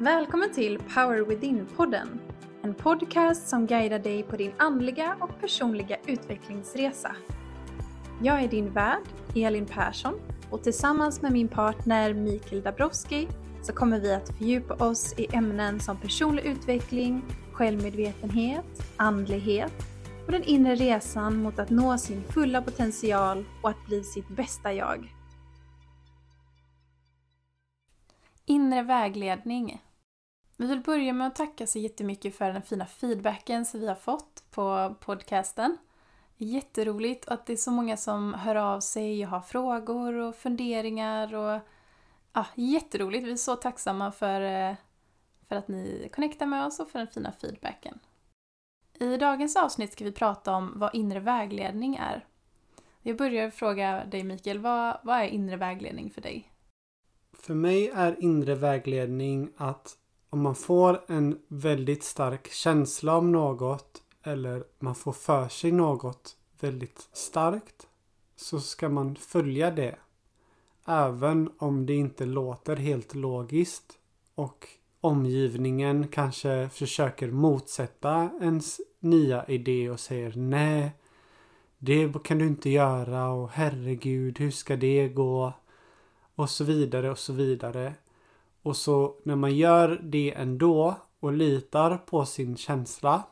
Välkommen till Power Within-podden. En podcast som guidar dig på din andliga och personliga utvecklingsresa. Jag är din värd, Elin Persson, och tillsammans med min partner Mikael Dabrowski så kommer vi att fördjupa oss i ämnen som personlig utveckling, självmedvetenhet, andlighet och den inre resan mot att nå sin fulla potential och att bli sitt bästa jag. Inre vägledning. Vi vill börja med att tacka så jättemycket för den fina feedbacken som vi har fått på podcasten. Jätteroligt att det är så många som hör av sig och har frågor och funderingar och ja, jätteroligt. Vi är så tacksamma för, eh, för att ni connectar med oss och för den fina feedbacken. I dagens avsnitt ska vi prata om vad inre vägledning är. Jag börjar fråga dig Mikael, vad, vad är inre vägledning för dig? För mig är inre vägledning att om man får en väldigt stark känsla om något eller man får för sig något väldigt starkt så ska man följa det. Även om det inte låter helt logiskt och omgivningen kanske försöker motsätta ens nya idé och säger nej. Det kan du inte göra och herregud hur ska det gå? Och så vidare och så vidare. Och så när man gör det ändå och litar på sin känsla.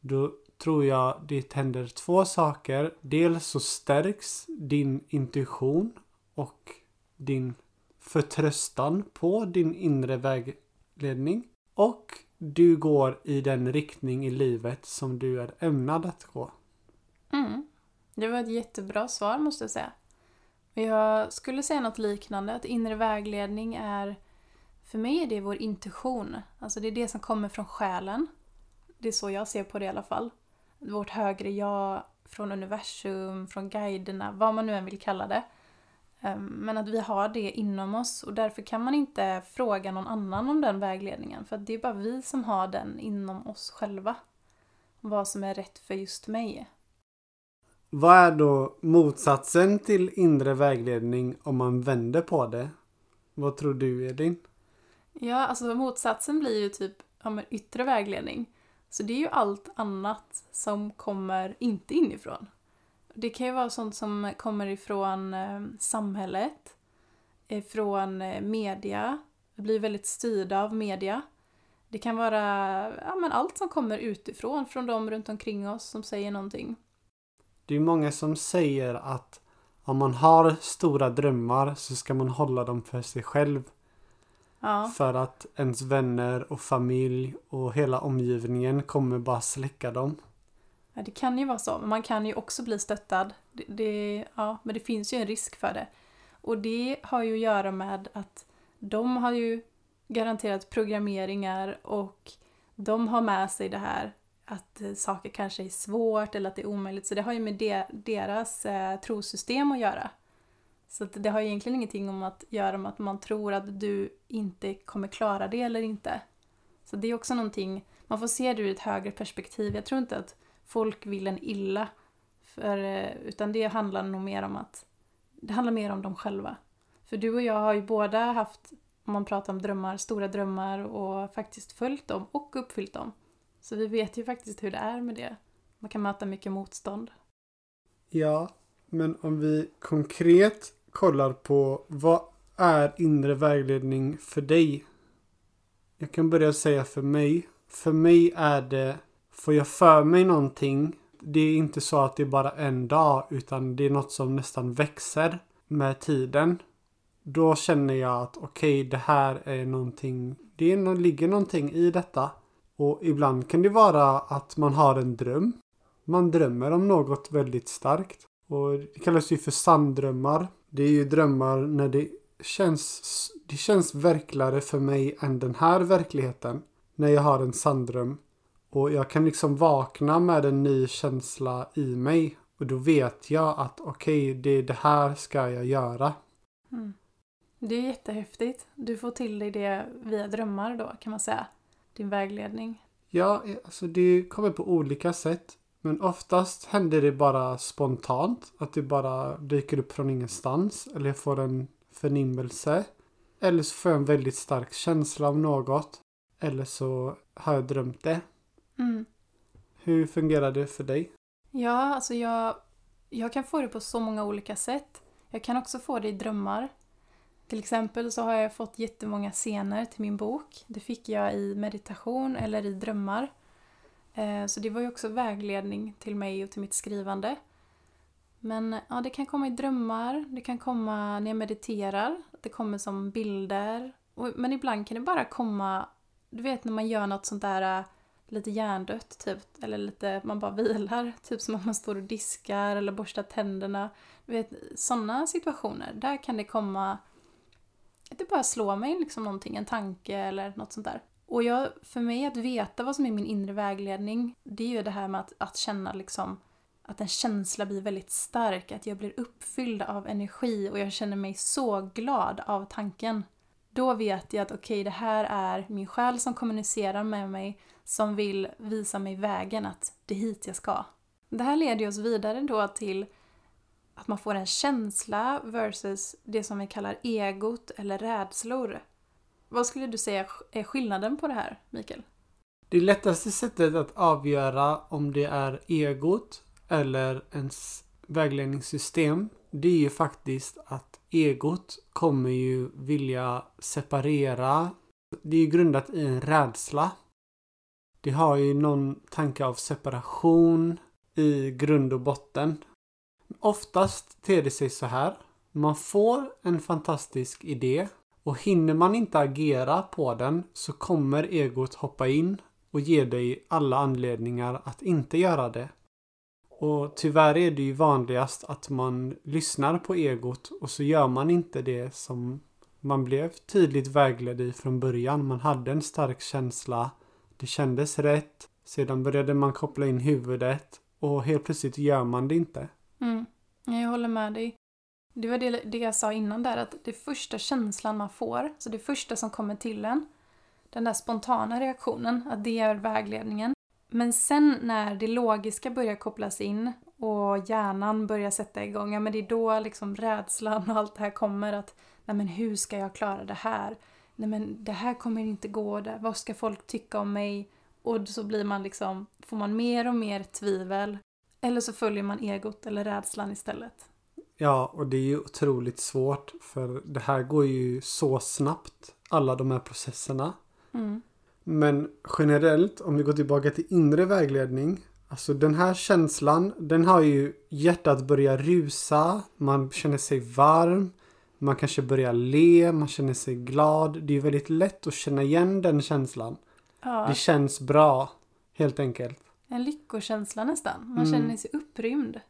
Då tror jag det händer två saker. Dels så stärks din intuition och din förtröstan på din inre vägledning. Och du går i den riktning i livet som du är ämnad att gå. Mm. Det var ett jättebra svar måste jag säga. Jag skulle säga något liknande, att inre vägledning är för mig är det vår intuition. Alltså det är det som kommer från själen. Det är så jag ser på det i alla fall. Vårt högre jag, från universum, från guiderna, vad man nu än vill kalla det. Ehm, men att vi har det inom oss och därför kan man inte fråga någon annan om den vägledningen. För det är bara vi som har den inom oss själva. Vad som är rätt för just mig. Vad är då motsatsen till inre vägledning om man vänder på det? Vad tror du Edin? Ja, alltså motsatsen blir ju typ ja, yttre vägledning. Så det är ju allt annat som kommer inte inifrån. Det kan ju vara sånt som kommer ifrån eh, samhället, ifrån eh, media. Vi blir väldigt styrda av media. Det kan vara ja, men allt som kommer utifrån, från de runt omkring oss som säger någonting. Det är många som säger att om man har stora drömmar så ska man hålla dem för sig själv. Ja. För att ens vänner och familj och hela omgivningen kommer bara släcka dem. Ja, det kan ju vara så, men man kan ju också bli stöttad. Det, det, ja, men det finns ju en risk för det. Och det har ju att göra med att de har ju garanterat programmeringar och de har med sig det här att saker kanske är svårt eller att det är omöjligt. Så det har ju med de, deras eh, trosystem att göra. Så det har egentligen ingenting om att göra med att man tror att du inte kommer klara det eller inte. Så det är också någonting, man får se det ur ett högre perspektiv. Jag tror inte att folk vill en illa. För, eh, utan det handlar nog mer om att det handlar mer om dem själva. För du och jag har ju båda haft, om man pratar om drömmar, stora drömmar och faktiskt följt dem och uppfyllt dem. Så vi vet ju faktiskt hur det är med det. Man kan möta mycket motstånd. Ja, men om vi konkret kollar på vad är inre vägledning för dig? Jag kan börja säga för mig. För mig är det, får jag för mig någonting, det är inte så att det är bara en dag utan det är något som nästan växer med tiden. Då känner jag att okej, okay, det här är någonting, det är, ligger någonting i detta. Och ibland kan det vara att man har en dröm. Man drömmer om något väldigt starkt. Och det kallas ju för sanddrömmar. Det är ju drömmar när det känns, det känns verkligare för mig än den här verkligheten. När jag har en sanddröm. Och jag kan liksom vakna med en ny känsla i mig. Och då vet jag att okej, okay, det är det här ska jag göra. Mm. Det är jättehäftigt. Du får till dig det via drömmar då kan man säga. Din vägledning. Ja, alltså det kommer på olika sätt. Men oftast händer det bara spontant. Att det bara dyker upp från ingenstans. Eller jag får en förnimmelse. Eller så får jag en väldigt stark känsla av något. Eller så har jag drömt det. Mm. Hur fungerar det för dig? Ja, alltså jag, jag kan få det på så många olika sätt. Jag kan också få det i drömmar. Till exempel så har jag fått jättemånga scener till min bok. Det fick jag i meditation eller i drömmar. Eh, så det var ju också vägledning till mig och till mitt skrivande. Men ja, det kan komma i drömmar, det kan komma när jag mediterar, det kommer som bilder. Men ibland kan det bara komma, du vet när man gör något sånt där eh, lite hjärndött typ, eller lite, man bara vilar, typ som att man står och diskar eller borstar tänderna. Du vet, sådana situationer, där kan det komma, det bara slår mig liksom någonting, en tanke eller något sånt där. Och jag, för mig att veta vad som är min inre vägledning, det är ju det här med att, att känna liksom att en känsla blir väldigt stark, att jag blir uppfylld av energi och jag känner mig så glad av tanken. Då vet jag att okej, okay, det här är min själ som kommunicerar med mig, som vill visa mig vägen att det är hit jag ska. Det här leder oss vidare då till att man får en känsla versus det som vi kallar egot eller rädslor. Vad skulle du säga är skillnaden på det här, Mikael? Det lättaste sättet att avgöra om det är egot eller ens vägledningssystem, det är ju faktiskt att egot kommer ju vilja separera. Det är ju grundat i en rädsla. Det har ju någon tanke av separation i grund och botten. Oftast ter det sig så här. Man får en fantastisk idé och hinner man inte agera på den så kommer egot hoppa in och ge dig alla anledningar att inte göra det. Och tyvärr är det ju vanligast att man lyssnar på egot och så gör man inte det som man blev tydligt vägledd i från början. Man hade en stark känsla. Det kändes rätt. Sedan började man koppla in huvudet och helt plötsligt gör man det inte. Mm. Jag håller med dig. Det var det, det jag sa innan där, att det första känslan man får, så det första som kommer till en, den där spontana reaktionen, att det är vägledningen. Men sen när det logiska börjar kopplas in och hjärnan börjar sätta igång, ja men det är då liksom rädslan och allt det här kommer att nej men hur ska jag klara det här? Nej men det här kommer inte gå, där. vad ska folk tycka om mig? Och så blir man liksom, får man mer och mer tvivel. Eller så följer man egot eller rädslan istället. Ja, och det är ju otroligt svårt för det här går ju så snabbt, alla de här processerna. Mm. Men generellt, om vi går tillbaka till inre vägledning. Alltså den här känslan, den har ju hjärtat börjar rusa, man känner sig varm, man kanske börjar le, man känner sig glad. Det är väldigt lätt att känna igen den känslan. Ja. Det känns bra, helt enkelt. En lyckokänsla nästan. Man mm. känner sig upprymd.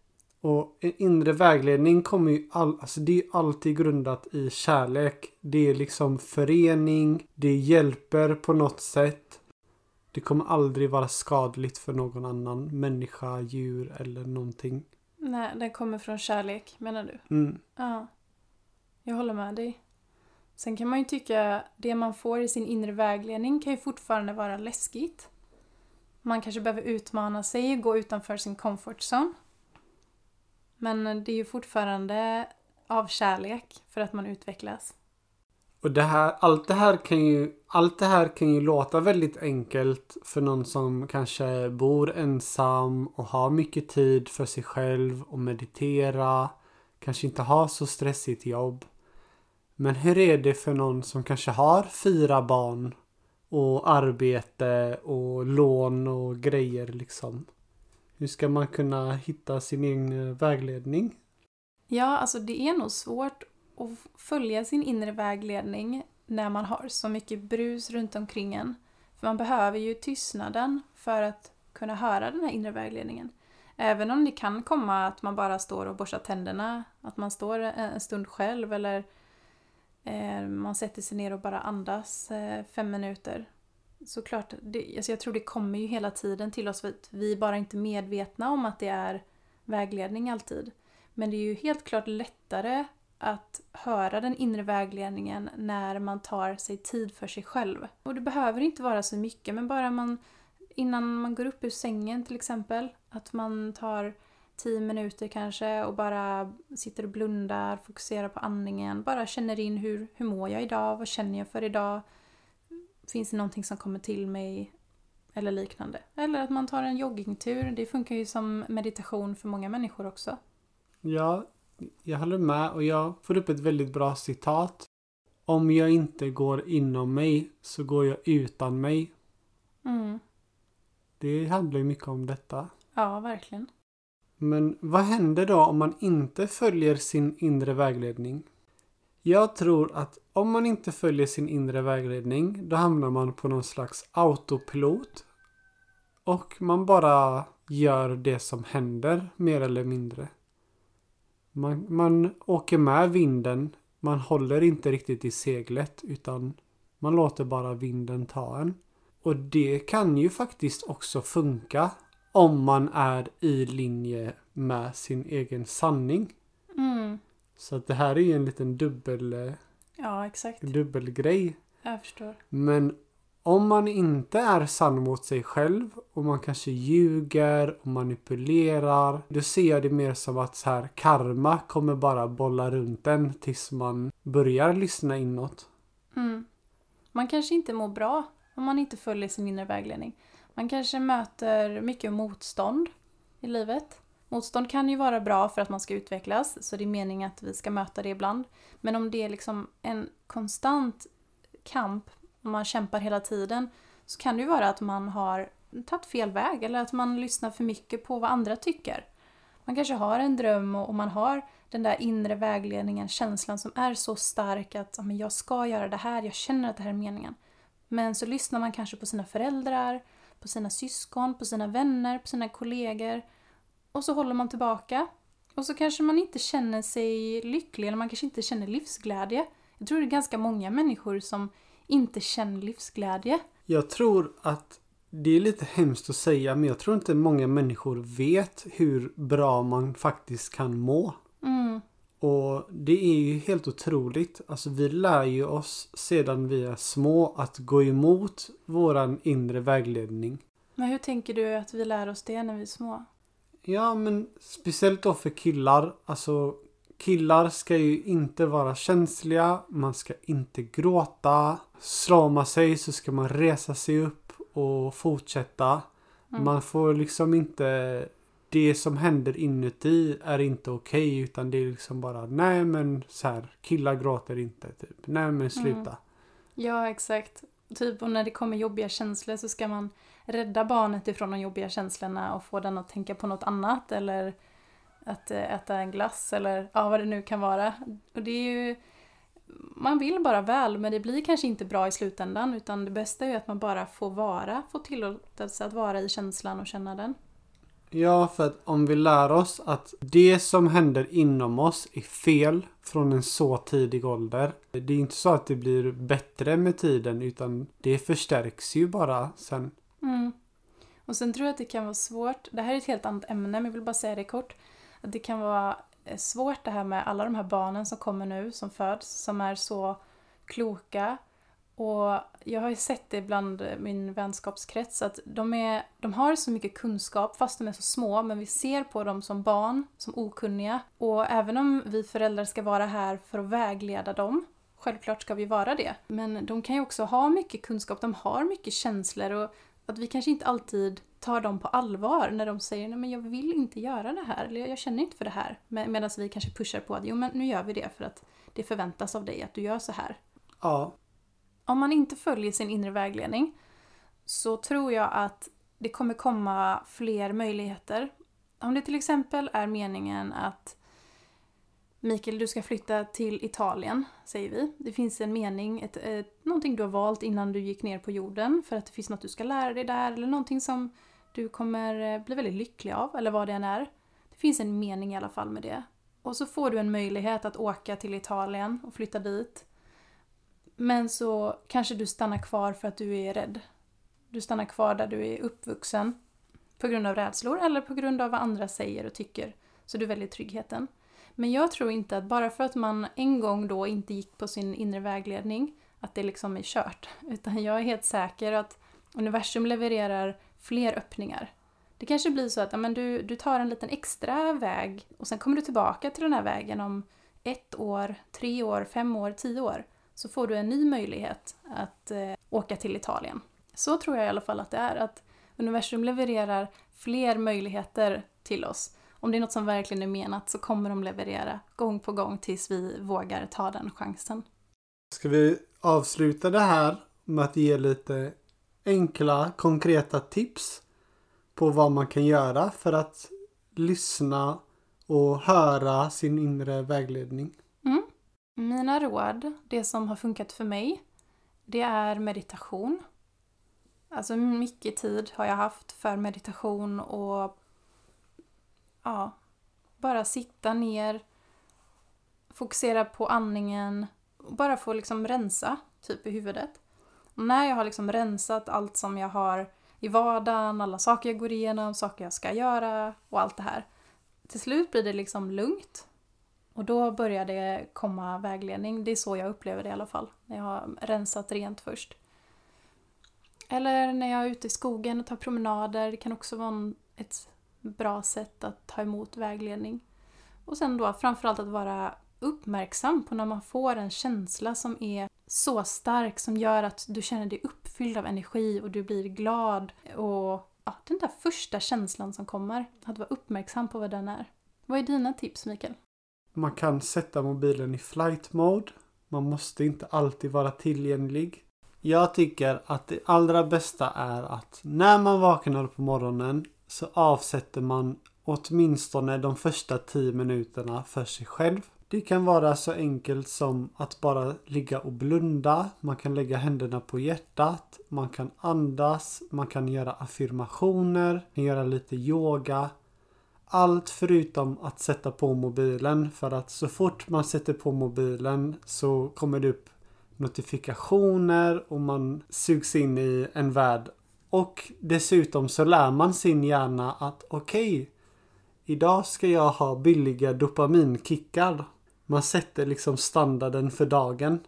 Och en inre vägledning kommer ju all, alltså det är alltid grundat i kärlek. Det är liksom förening, det hjälper på något sätt. Det kommer aldrig vara skadligt för någon annan människa, djur eller någonting. Nej, den kommer från kärlek menar du? Mm. Ja. Jag håller med dig. Sen kan man ju tycka det man får i sin inre vägledning kan ju fortfarande vara läskigt. Man kanske behöver utmana sig, gå utanför sin comfort zone. Men det är ju fortfarande av kärlek för att man utvecklas. Och det här, allt det här kan ju, allt det här kan ju låta väldigt enkelt för någon som kanske bor ensam och har mycket tid för sig själv och meditera. Kanske inte har så stressigt jobb. Men hur är det för någon som kanske har fyra barn och arbete och lån och grejer liksom? Hur ska man kunna hitta sin egen eh, vägledning? Ja, alltså det är nog svårt att följa sin inre vägledning när man har så mycket brus runt omkring en. För man behöver ju tystnaden för att kunna höra den här inre vägledningen. Även om det kan komma att man bara står och borstar tänderna, att man står eh, en stund själv eller eh, man sätter sig ner och bara andas fem minuter såklart, det, alltså jag tror det kommer ju hela tiden till oss vi är bara inte medvetna om att det är vägledning alltid. Men det är ju helt klart lättare att höra den inre vägledningen när man tar sig tid för sig själv. Och det behöver inte vara så mycket, men bara man innan man går upp ur sängen till exempel, att man tar tio minuter kanske och bara sitter och blundar, fokuserar på andningen, bara känner in hur, hur mår jag idag, vad känner jag för idag, finns det någonting som kommer till mig eller liknande. Eller att man tar en joggingtur, det funkar ju som meditation för många människor också. Ja, jag håller med och jag får upp ett väldigt bra citat. Om jag inte går inom mig så går jag utan mig. Mm. Det handlar ju mycket om detta. Ja, verkligen. Men vad händer då om man inte följer sin inre vägledning? Jag tror att om man inte följer sin inre vägledning då hamnar man på någon slags autopilot. Och man bara gör det som händer mer eller mindre. Man, man åker med vinden. Man håller inte riktigt i seglet utan man låter bara vinden ta en. Och det kan ju faktiskt också funka om man är i linje med sin egen sanning. Så att det här är ju en liten dubbel, eh, Ja, exakt. dubbelgrej. Jag förstår. Men om man inte är sann mot sig själv och man kanske ljuger och manipulerar. Då ser jag det mer som att så här karma kommer bara bolla runt en tills man börjar lyssna inåt. Mm. Man kanske inte mår bra om man inte följer sin inre vägledning. Man kanske möter mycket motstånd i livet. Motstånd kan ju vara bra för att man ska utvecklas, så det är meningen att vi ska möta det ibland. Men om det är liksom en konstant kamp, och man kämpar hela tiden, så kan det ju vara att man har tagit fel väg eller att man lyssnar för mycket på vad andra tycker. Man kanske har en dröm och man har den där inre vägledningen, känslan som är så stark att ja, men jag ska göra det här, jag känner att det här är meningen. Men så lyssnar man kanske på sina föräldrar, på sina syskon, på sina vänner, på sina kollegor. Och så håller man tillbaka. Och så kanske man inte känner sig lycklig eller man kanske inte känner livsglädje. Jag tror det är ganska många människor som inte känner livsglädje. Jag tror att det är lite hemskt att säga men jag tror inte många människor vet hur bra man faktiskt kan må. Mm, Och det är ju helt otroligt. Alltså vi lär ju oss sedan vi är små att gå emot våran inre vägledning. men hur tänker du att vi lär oss det när vi är små? Ja men speciellt då för killar. Alltså killar ska ju inte vara känsliga. Man ska inte gråta. Slår man sig så ska man resa sig upp och fortsätta. Mm. Man får liksom inte... Det som händer inuti är inte okej utan det är liksom bara nej men så här killar gråter inte typ. Nej men sluta. Ja, exakt. Typ och när det kommer jobbiga känslor så ska man rädda barnet ifrån de jobbiga känslorna och få den att tänka på något annat eller att eh, äta en glass eller ja, vad det nu kan vara. Och det är ju... Man vill bara väl men det blir kanske inte bra i slutändan utan det bästa är ju att man bara får vara, får tillåtelse att vara i känslan och känna den. Ja, för att om vi lär oss att det som händer inom oss är fel från en så tidig ålder. Det är inte så att det blir bättre med tiden utan det förstärks ju bara sen. Mm. Och sen tror jag att det kan vara svårt, det här är ett helt annat ämne men jag vill bara säga det kort. Att det kan vara eh, svårt det här med alla de här barnen som kommer nu, som föds, som är så kloka. Och jag har ju sett det bland min vänskapskrets att de, är, de har så mycket kunskap fast de är så små men vi ser på dem som barn, som okunniga. Och även om vi föräldrar ska vara här för att vägleda dem Självklart ska vi vara det. Men de kan ju också ha mycket kunskap, de har mycket känslor och att vi kanske inte alltid tar dem på allvar när de säger nej men jag vill inte göra det här eller jag känner inte för det här. Med, Medan vi kanske pushar på att jo men nu gör vi det för att det förväntas av dig att du gör så här. Ja, Om man inte följer sin inre vägledning så tror jag att det kommer komma fler möjligheter. Om det till exempel är meningen att Mikael, du ska flytta till Italien, säger vi. Det finns en mening, ett, ett, någonting du har valt innan du gick ner på jorden för att det finns något du ska lära dig där eller någonting som du kommer eh, bli väldigt lycklig av eller vad det än är. Det finns en mening i alla fall med det. Och så får du en möjlighet att åka till Italien och flytta dit. Men så kanske du stannar kvar för att du är rädd. Du stannar kvar där du är uppvuxen på grund av rädslor eller på grund av vad andra säger och tycker. Så du väljer tryggheten. Men jag tror inte att bara för att man en gång då inte gick på sin inre vägledning, att det liksom är kört. Utan jag är helt säker att universum levererar fler öppningar. Det kanske blir så att amen, du, du tar en liten extra väg och sen kommer du tillbaka till den här vägen om ett år, tre år, fem år, tio år. Så får du en ny möjlighet att eh, åka till Italien. Så tror jag i alla fall att det är. Att universum levererar fler möjligheter till oss. Om det är något som verkligen är menat så kommer de leverera gång på gång tills vi vågar ta den chansen. Ska vi avsluta det här med att ge lite enkla, konkreta tips på vad man kan göra för att lyssna och höra sin inre vägledning? Mm. Mina råd, det som har funkat för mig, det är meditation. Alltså mycket tid har jag haft för meditation och ja, bara sitta ner, fokusera på andningen och bara få liksom rensa typ i huvudet. Och när jag har liksom rensat allt som jag har i vardagen, alla saker jag går igenom, saker jag ska göra och allt det här. Till slut blir det liksom lugnt. Och då börjar det komma vägledning. Det är så jag upplever det i alla fall. När jag har rensat rent först. Eller när jag är ute i skogen och tar promenader. Det kan också vara ett bra sätt att ta emot vägledning. Och sen då framförallt att vara uppmärksam på när man får en känsla som är så stark som gör att du känner dig uppfylld av energi och du blir glad och ja, den där första känslan som kommer. Att vara uppmärksam på vad den är. Vad är dina tips Mikael? Man kan sätta mobilen i flight mode. Man måste inte alltid vara tillgänglig. Jag tycker att det allra bästa är att när man vaknar på morgonen så avsätter man åtminstone de första 10 minuterna för sig själv. Det kan vara så enkelt som att bara ligga och blunda. Man kan lägga händerna på hjärtat. Man kan andas. Man kan göra affirmationer. Man kan göra lite yoga. Allt förutom att sätta på mobilen för att så fort man sätter på mobilen så kommer det upp notifikationer och man sugs in i en värld. Och dessutom så lär man sin hjärna att okej, okay, idag ska jag ha billiga dopaminkickar. Man sätter liksom standarden för dagen.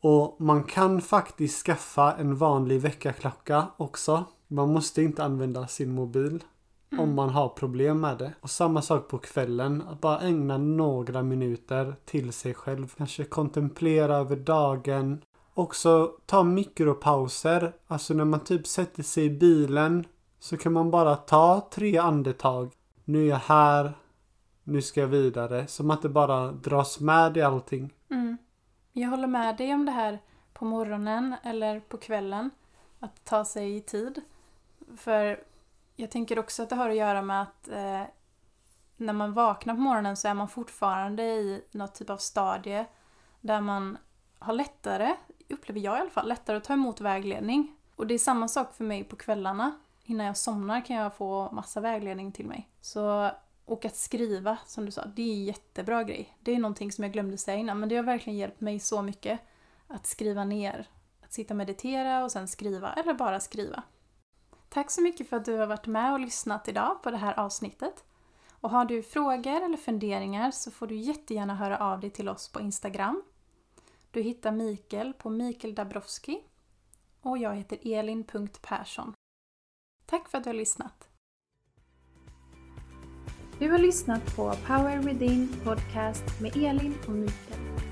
Och man kan faktiskt skaffa en vanlig väckarklocka också. Man måste inte använda sin mobil. Mm. Om man har problem med det. Och samma sak på kvällen. Att bara ägna några minuter till sig själv. Kanske kontemplera över dagen. Också ta mikropauser. Alltså när man typ sätter sig i bilen. Så kan man bara ta tre andetag. Nu är jag här. Nu ska jag vidare. Så man inte bara dras med i allting. Mm. Jag håller med dig om det här på morgonen eller på kvällen. Att ta sig i tid. För jag tänker också att det har att göra med att eh, när man vaknar på morgonen så är man fortfarande i något typ av stadie där man har lättare, upplever jag i alla fall, lättare att ta emot vägledning. Och det är samma sak för mig på kvällarna. Innan jag somnar kan jag få massa vägledning till mig. Så, och att skriva, som du sa, det är en jättebra grej. Det är någonting som jag glömde säga innan, men det har verkligen hjälpt mig så mycket. Att skriva ner. Att sitta och meditera och sen skriva, eller bara skriva. Tack så mycket för att du har varit med och lyssnat idag på det här avsnittet. Och har du frågor eller funderingar så får du jättegärna höra av dig till oss på Instagram. Du hittar Mikael på Mikael Dabrowski och jag heter elin.persson. Tack för att du har lyssnat! Du har lyssnat på Power Within Podcast med Elin och Mikael.